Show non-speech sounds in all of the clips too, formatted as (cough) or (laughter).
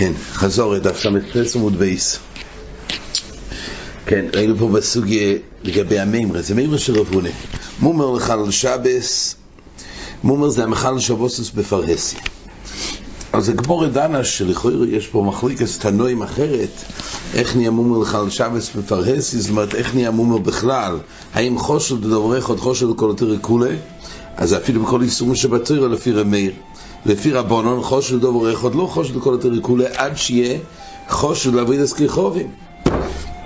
כן, חזור את דף ס"ט עמוד בית. כן, ראינו פה בסוגיה לגבי המימרה, זה מימרה של רב הונא. מומר לחלל שבת, מומר זה המחלל שבתות בפרהסיא. אז הגמרא דנה שלכאורה יש פה מחלוקת תנאים אחרת, איך נהיה מומר לחלל שבת בפרהסיא, זאת אומרת איך נהיה מומר בכלל, האם חשוד לדבר אחד חשוד לכל התורה כולה, אז אפילו בכל איסורים שבתורה לפי רבי מאיר. לפי רבונון חושל דובר אחד לא חושל כל יותר עד שיהיה חושל לעבוד הסכיחובים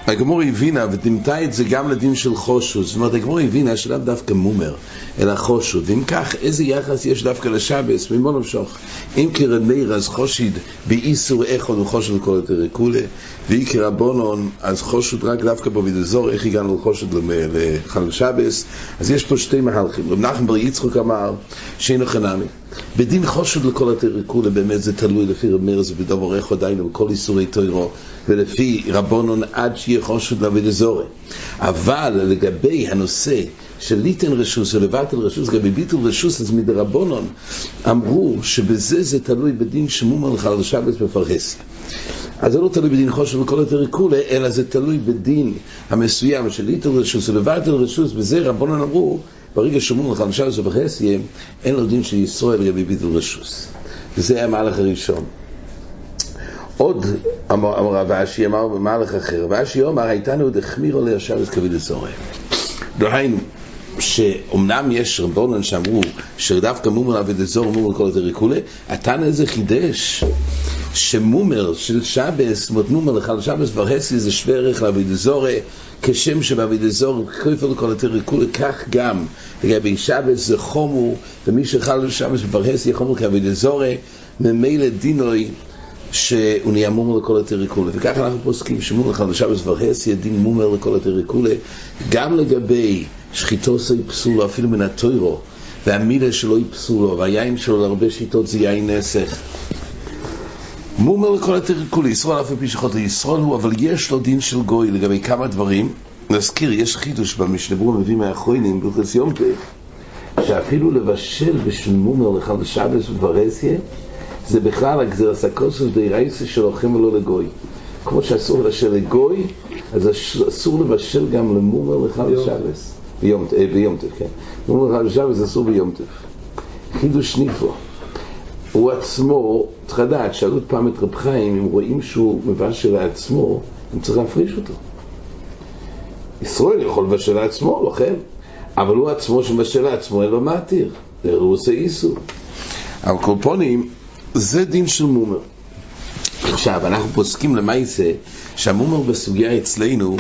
הגמור הבינה ותמתה את זה גם לדין של חושו. זאת אומרת הגמור הבינה שלאו דווקא מומר אלא חושו. ואם כך איזה יחס יש דווקא לשבס? ממה נמשוך. אם כרמיר אז חושיד באיסור אחד וחושד כל יותר כולי ואי כרבונון אז חושד רק דווקא בביד אזור איך הגענו לחושד לחל שבס? אז יש פה שתי מהלכים. רב נחם בר יצחוק אמר שאינו חנמי. בדין חושד לכל התריקולה באמת זה תלוי לפי רב מאיר זה בדבר איך עדיין בכל איסורי תוירו ולפי רבונון עד שיהיה חושד לעבוד אזורי אבל לגבי הנושא של ליטן רשוס ולבטל רשוס לגבי ביטול רשוס אז מדרבונון אמרו שבזה זה תלוי בדין לך על שבס בפרהסיה אז זה לא תלוי בדין חושב וכל התריקולה, אלא זה תלוי בדין המסוים של ליטל רשוס ולבטל רשוס, וזה רבונן אמרו ברגע שאומרים לך אנשי זה בחסיה, אין לו דין של ישראל לגבי ביטול רשוס. וזה היה המהלך הראשון. עוד אמר רב אשי, אמר במהלך אחר, ואשי אומר, הייתנו דחמירו לישבת כביד לסורי. דהיינו, שאומנם יש רבונן שאמרו שדווקא מומר עבד אזור מומר כל יותר כולי, התנא הזה חידש שמומר של שבס, זאת מומר לחל שבס ורסי זה שווה ערך לעבד אזור כשם שבעבד אזור כפל לכל יותר כולי, כך גם לגבי שבס זה חומו ומי שחל שבס ורסי חומו כעבד אזור ממילא דינוי שהוא נהיה מומר לכל התריקולה. וככה אנחנו פוסקים שמומר לחל שבס ורסי דין מומר לכל התריקולה גם לגבי שחיתו זה פסולו אפילו מן התוירו והמילה שלו היא פסולו והיין שלו להרבה שיטות זה יין נסך. מומר לכל התריקולי ישראל אף פי שחוטא ישראל הוא אבל יש לו דין של גוי. לגבי כמה דברים נזכיר יש חידוש במשנברו מביא מהאחרונים יום שאפילו לבשל בשביל מומר לחל שבס וברסיה זה בכלל הגזיר סקוסוס די רייסה שלוחם ולא לגוי כמו שאסור לבשל לגוי אז אסור לבשל גם למומר לחל שבס ביום, אה, ביום טף, כן. אומרים לך, שבס אסור ביום טף. חידוש ניפו. הוא עצמו, צריך לדעת, שאלו פעם את רב חיים, אם רואים שהוא מבשל לעצמו, הם צריך להפריש אותו. ישראל יכול לבשל לעצמו, לא כן? אבל הוא עצמו שמבשל לעצמו, אין לו מעתיר. הוא עושה איסור. אבל קורפונים, זה דין של מומר. עכשיו, אנחנו פוסקים למעשה שהמומר בסוגיה אצלנו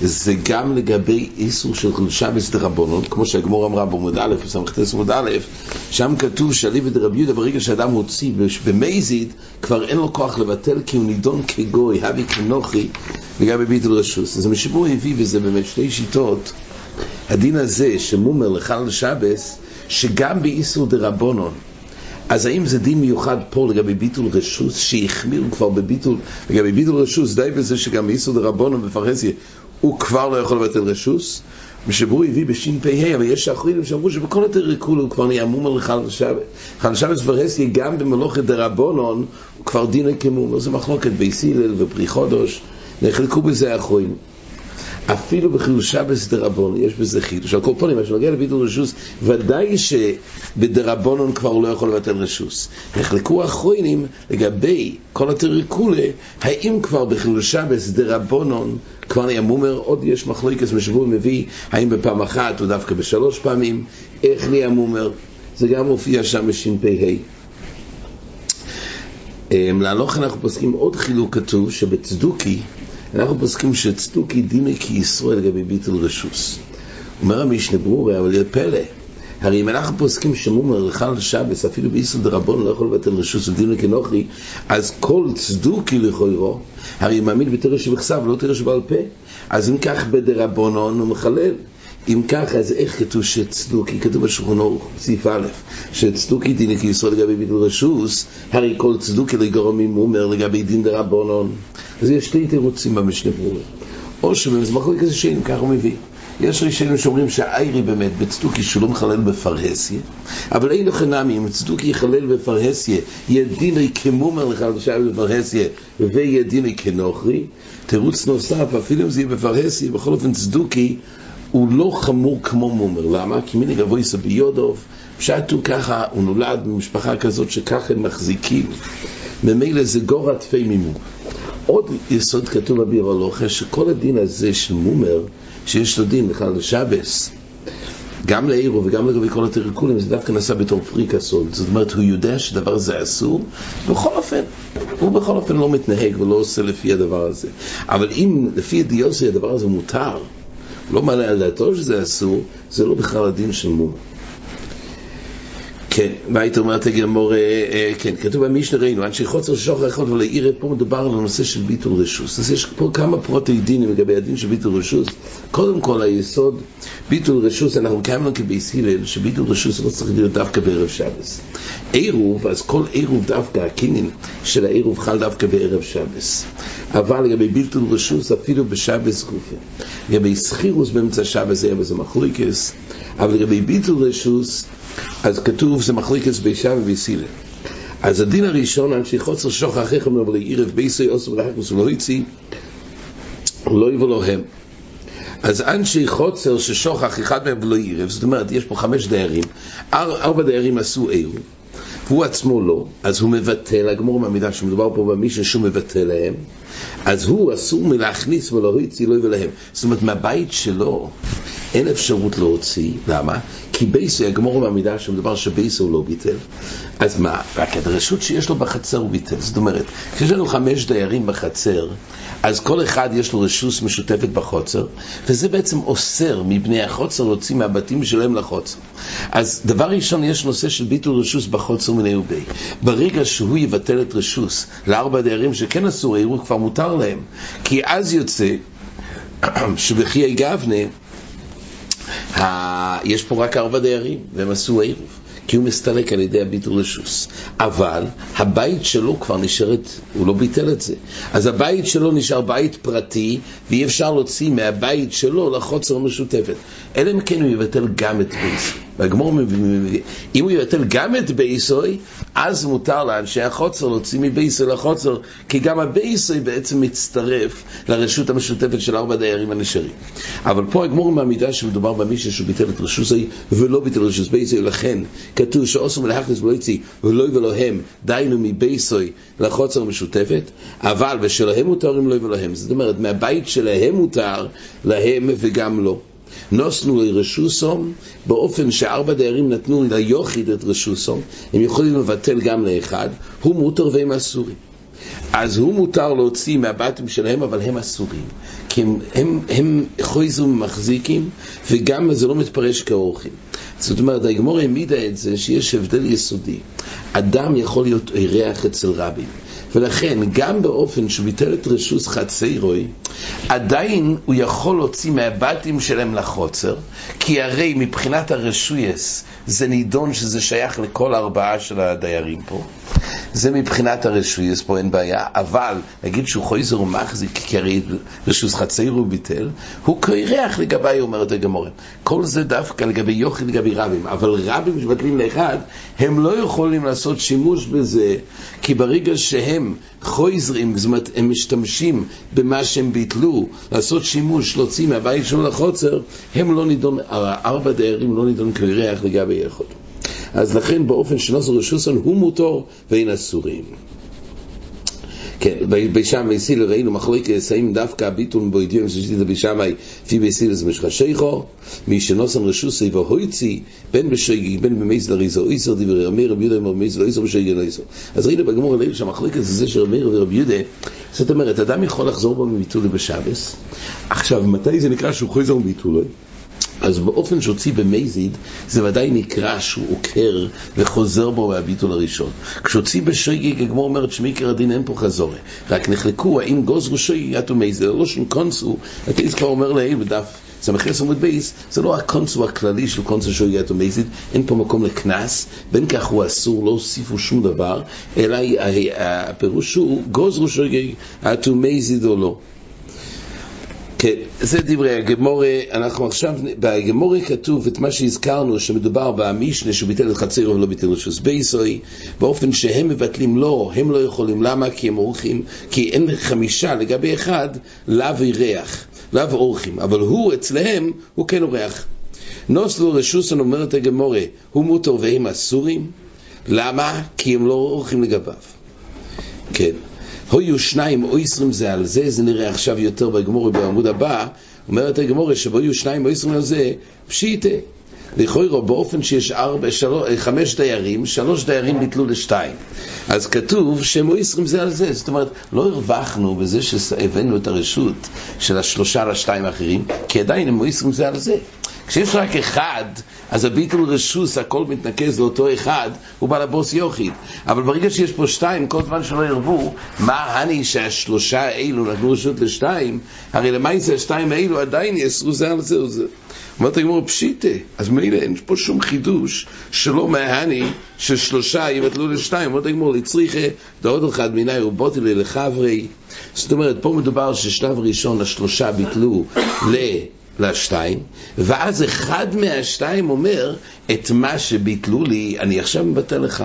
זה גם לגבי איסור של חולשה בסדרבונות, כמו שהגמור אמרה בעמוד א', בסמכתס עמוד א', שם כתוב שאליבא דרבי יהודה ברגע שאדם מוציא במזיד, כבר אין לו כוח לבטל כי הוא נידון כגוי, הבי כנוכי, וגם בביטול רשוס. אז המשבור הביא, וזה באמת שתי שיטות, הדין הזה שמומר לחל שבס, שגם באיסור דרבונון, אז האם זה דין מיוחד פה לגבי ביטול רשוס, שהחמירו כבר בביטול, לגבי ביטול רשוס, די בזה שגם באיסור דרבונון בפרהסיה, הוא כבר לא יכול לבטל רשוס, ושבו הביא בש"פ, אבל יש אחרים שאמרו שבכל יותר ריקול הוא כבר נהיה שבת. חל שבת ורסי גם במלוכת דרבונון הוא כבר דין כמומר, זה מחלוקת בייס הלל ופרי חודש, נחלקו בזה האחרונים. אפילו בחילול שבס דרבון, יש בזה חידוש. על כל פנים, מה שנוגע לביטול רשוס, ודאי שבדרבונון כבר לא יכול לבטל רשוס. נחלקו האחרונים לגבי כל התריקולה, האם כבר בחילול שבס דרבונון כבר נהיה מומר, עוד יש מחלוקת משבוע מביא, האם בפעם אחת או דווקא בשלוש פעמים, איך נהיה מומר, זה גם מופיע שם בש"פ. להלוך אנחנו פוסקים עוד חילוק כתוב שבצדוקי אנחנו פוסקים שצדוקי דימי כישראל לגבי ביטל רשוס. אומר המשנה ברורה, אבל יהיה פלא. הרי אם אנחנו פוסקים שמומר לחל שבס, אפילו ביסוד דרבון לא יכול לבטל רשוס ודימי כנוכרי, אז כל צדוקי לכוירו, הרי מעמיד בתרא שבכסב, לא תרא שבעל פה. אז אם כך בדרבונון הוא מחלל. אם ככה, אז איך כתוב שצדוקי, כתוב בשולחן סעיף א', שצדוקי דין כישראל לגבי ביטול רשוס, הרי כל צדוקי לגרום ממומר לגבי דין דרבונון. אז יש שתי תירוצים במשנה ברורה. או שבמזמחו כזה שאין, ככה הוא מביא. יש ראשונים שאומרים שהאיירי באמת בצדוקי שלא מחלל בפרהסיה, אבל אין לכם נמי, אם צדוקי יחלל בפרהסיה, ידינוי כמומר לחדשה בפרהסיה, וידינוי כנוכרי, תירוץ נוסף, אפילו אם זה יהיה בפרהסיה, בכל אופן צדוקי הוא לא חמור כמו מומר, למה? כי מיני גבוה יסע ביודוב, פשט ככה, הוא נולד במשפחה כזאת שככה הם מחזיקים, ממילא זה גור עטפי מימור. עוד יסוד כתוב בביר הלוכה, שכל הדין הזה של מומר, שיש לו דין בכלל לשבס, גם לעירו וגם לגבי כל הטריקולים, זה דווקא נעשה בתור פריקה סוד. זאת אומרת, הוא יודע שדבר הזה אסור, בכל אופן, הוא בכל אופן לא מתנהג ולא עושה לפי הדבר הזה. אבל אם לפי ידיעוסי הדבר הזה מותר, לא מעלה על דעתו שזה אסור, זה לא בכלל הדין של מומר. כן, והיית אומרת הגמור, אה, כן, כתוב במשנה ראינו, אנשי חוצר שוחר אחד ולעיר, פה מדובר על הנושא של ביטול רשוס. אז יש פה כמה פרוטי דינים לגבי הדין של ביטול רשוס. קודם כל, היסוד, ביטול רשוס, אנחנו קיימנו כבייס הלל, שביטול רשוס לא צריך להיות דווקא בערב שבס. עירוב, אז כל עירוב דווקא, הקינין של העירוב חל דווקא בערב שבס. אבל לגבי ביטול רשוס, אפילו בשבס גופי. לגבי סחירוס באמצע שבס, זה מחליקס, אבל לגבי ביטול רשוס, אז כתוב זה מחליקס בישה וביסילה. אז הדין הראשון, אנשי חוצר שוך אחיכם אבל עירב בייסי אוסו ולחקוס ולא יצי, לא יבוא הם. אז אנשי חוצר ששוכח אחד מהם ולא עירב, זאת אומרת, יש פה חמש דיירים, ארבע דיירים עשו עירוב, והוא עצמו לא, אז הוא מבטל, הגמור מהמידה שמדובר פה במישהו שהוא מבטל להם, אז הוא אסור מלהכניס ולא יצי לא יבוא להם. זאת אומרת, מהבית שלו אין אפשרות להוציא, למה? כי בייסו, הגמור במידה שמדובר שבייסו הוא לא ביטל, אז מה? רק את הרשות שיש לו בחצר הוא ביטל. זאת אומרת, כשיש לנו חמש דיירים בחצר, אז כל אחד יש לו רשות משותפת בחוצר, וזה בעצם אוסר מבני החוצר להוציא מהבתים שלהם לחוצר. אז דבר ראשון, יש נושא של ביטול רשוס בחוצר מיני ובי. ברגע שהוא יבטל את רשוס לארבע דיירים שכן אסור, העירוב כבר להם. כי אז יוצא (clears throat) שבחיי גבנה יש פה רק ארבע דיירים, והם עשו עירוב, כי הוא מסתלק על ידי הביטול רשוס. אבל הבית שלו כבר נשארת, הוא לא ביטל את זה. אז הבית שלו נשאר בית פרטי, ואי אפשר להוציא מהבית שלו לחוצר המשותפת. אלא אם כן הוא יבטל גם את בייסוי. והגמור מביא, אם הוא יבטל גם את בייסוי, אז מותר לאנשי החוצר להוציא מבייסוי לחוצר, כי גם הבייסוי בעצם מצטרף לרשות המשותפת של ארבע דיירים הנשארים. אבל פה הגמור מעמידה שמדובר במישהו ביטל את רשוסי ולא ביטל רשוס בייסוי, לכן כתוב שעושו מלאכנס ולא יציא ולא ולא הם, דיינו מבייסוי לחוצר המשותפת, אבל ושלהם מותרים לא ולהם. זאת אומרת, מהבית שלהם מותר, להם וגם לא. נוסנו לרשוסום באופן שארבע דיירים נתנו ליוחיד את רשוסום, הם יכולים לבטל גם לאחד, הוא מותר והם אסורים. אז הוא מותר להוציא מהבתים שלהם, אבל הם אסורים. כי הם, הם, הם חויזו ומחזיקים, וגם זה לא מתפרש כאורחים. זאת אומרת, הגמור העמידה את זה שיש הבדל יסודי. אדם יכול להיות אירח אצל רבים. ולכן, גם באופן שהוא ביטל את רשוס חצרוי, עדיין הוא יכול להוציא מהבתים שלהם לחוצר, כי הרי מבחינת הרשויס זה נידון שזה שייך לכל ארבעה של הדיירים פה. זה מבחינת הרשויס, פה אין בעיה, אבל נגיד שהוא חויזר ומחזיק, כי הרי רשוס חציר הוא ביטל, הוא קרח לגבי, אומרת הגמורת. כל זה דווקא לגבי יוכי, לגבי רבים, אבל רבים שמבטלים לאחד, הם לא יכולים לעשות שימוש בזה, כי ברגע שהם חויזרים, זאת אומרת, הם משתמשים במה שהם ביטלו, לעשות שימוש, להוציא מהבית שלו לחוצר, הם לא נידון, ארבע דיירים לא נידון קרח לגבי יכול. אז לכן באופן שנוסר רשוסון הוא מותר ואין אסורים. כן, בשם ביסיל ראינו מחלוקת, האם דווקא הביטול בוידיום ששיטית בשמאי לפי ביסיל זה משחשיכו, מי שנוסן רשוסי והויצי, בין בשגי, בין במייז לריזו, איסר דיבר רמי רבי יהודה אמר מייז לא איסר בשגי לא איסר. אז ראינו בגמור הליל שהמחלוקת זה של רמי ורבי יהודה, זאת אומרת, אדם יכול לחזור בו מביטולי בשבס, עכשיו, מתי זה נקרא שהוא חוזר מביטולי? אז באופן שהוציא במזיד, זה ודאי נקרא שהוא עוקר וחוזר בו מהביטול הראשון. כשהוציא בשגג, הגמור אומרת שמיקר הדין אין פה חזורה. רק נחלקו האם גוזרו שגג יתו מזיד, לא שום קונסו, התאיס כבר אומר להם בדף סמכס עמוד בייס, זה לא הקונסו הכללי של קונסו שגג יתו מזיד, אין פה מקום לקנס, בין כך הוא אסור, לא הוסיפו שום דבר, אלא הפירוש הוא גוזרו שגג יתו מזיד או לא. כן, זה דברי הגמורה, אנחנו עכשיו, בגמורה כתוב את מה שהזכרנו, שמדובר במשנה שהוא ביטל את חצרו ולא ביטל רשוס בייסוי, באופן שהם מבטלים לא, הם לא יכולים, למה? כי הם אורחים, כי אין חמישה לגבי אחד, לאו ריח, לאו אורחים, אבל הוא אצלהם, הוא כן אורח. נוסלו רשוסון אומרת הגמורה, הוא מותר והם אסורים? למה? כי הם לא אורחים לגביו. כן. הויו שניים או עשרים זה על זה, זה נראה עכשיו יותר בגמורי בעמוד הבא, אומרת הגמורי שבו שניים או עשרים על זה, פשיטה. לכאורה באופן שיש ארבע, שלוש, חמש דיירים, שלוש דיירים ביטלו לשתיים. אז כתוב שהם עשרים זה על זה. זאת אומרת, לא הרווחנו בזה שהבאנו את הרשות של השלושה לשתיים האחרים, כי עדיין הם עשרים זה על זה. כשיש רק אחד, אז הביטול רשוס, הכל מתנקז לאותו אחד, הוא בא לבוס יוחיד. אבל ברגע שיש פה שתיים, כל זמן שלא ירבו, מה הני שהשלושה האלו נתנו רשות לשתיים, הרי למעשה השתיים האלו עדיין יאסרו זה על זה וזה. אומרת הגמור פשיטה, אז מילא אין פה שום חידוש שלא מהני ששלושה יבטלו לשתיים. אומרת הגמור, לצריכה דעות אחד מיני ובוטי לחברי. זאת אומרת, פה מדובר ששלב ראשון השלושה ביטלו ל... לשתיים, ואז אחד מהשתיים אומר, את מה שביטלו לי, אני עכשיו מבטל לך.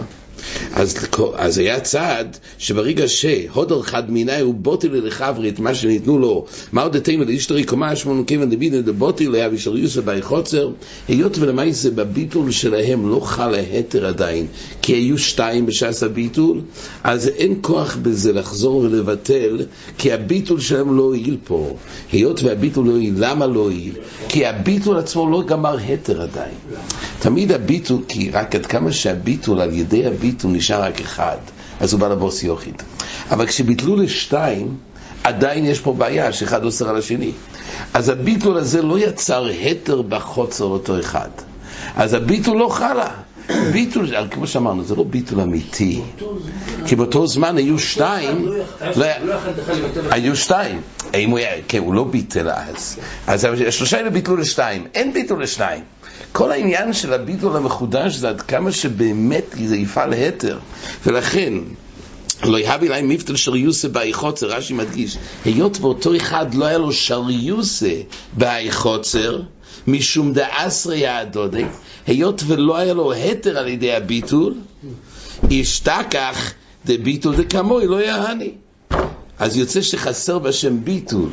אז, אז היה צעד שברגע שהודר חד מיני הוא בוטי לחברי את מה שניתנו לו, מה עוד אתם לאישתרי קומה שמונו כיוון דבינה דבוטי לה וישר יוסף בי חוצר, היות ולמעשה בביטול שלהם לא חל ההתר עדיין, כי היו שתיים בשעס הביטול, אז אין כוח בזה לחזור ולבטל, כי הביטול שלהם לא הועיל פה. היות והביטול לא הועיל, למה לא הועיל? כי הביטול עצמו לא גמר התר עדיין. תמיד הביטול, כי רק עד כמה שהביטול על ידי הביטול ביטול נשאר רק אחד, אז הוא בא לבוס יוחיד. אבל כשביטלו לשתיים, עדיין יש פה בעיה שאחד אוסר על השני. אז הביטול הזה לא יצר התר בחוצר אותו אחד. אז הביטול לא חלה. ביטול, כמו שאמרנו, זה לא ביטול אמיתי. כי באותו זמן היו שתיים, היו שתיים. כן, הוא לא ביטל אז. אז השלושה האלה ביטלו לשתיים. אין ביטול לשתיים. כל העניין של הביטול המחודש זה עד כמה שבאמת זה יפעל התר. ולכן, לא יהבי להם מפתל שריוסה באיחוצר, רש"י מדגיש, היות ואותו אחד לא היה לו שריוסה באיחוצר, משום דאסרי הדודי, היות ולא היה לו התר על ידי הביטול, ישתכח דביטול דכמוי לא יהני. אז יוצא שחסר בשם ביטול.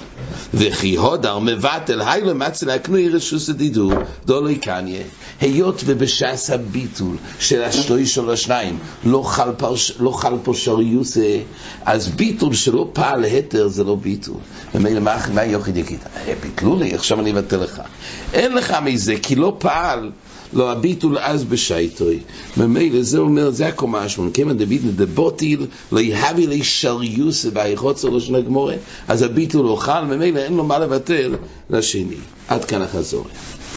וכי הודר מבטל, היי למצל הקנוי רשוס הדידור, דולוי קניה. היות ובשעס הביטול של השלוי של השניים לא חל, פרש, לא חל פה שריוסה, אז ביטול שלא פעל התר זה לא ביטול. ומילא מה, מה יוכי יגיד? ביטלו לי, עכשיו אני אבטל לך. אין לך מזה, כי לא פעל. לא הביטול אז בשייטוי. ממילא זה אומר, זה הקומה השמונה. כיוון דביטל דבוטיל, לא יהבי לי שריוס והיחוצר לשון הגמורה, אז הביטול לא חל, ממילא אין לו מה לבטל לשני. עד כאן החזור.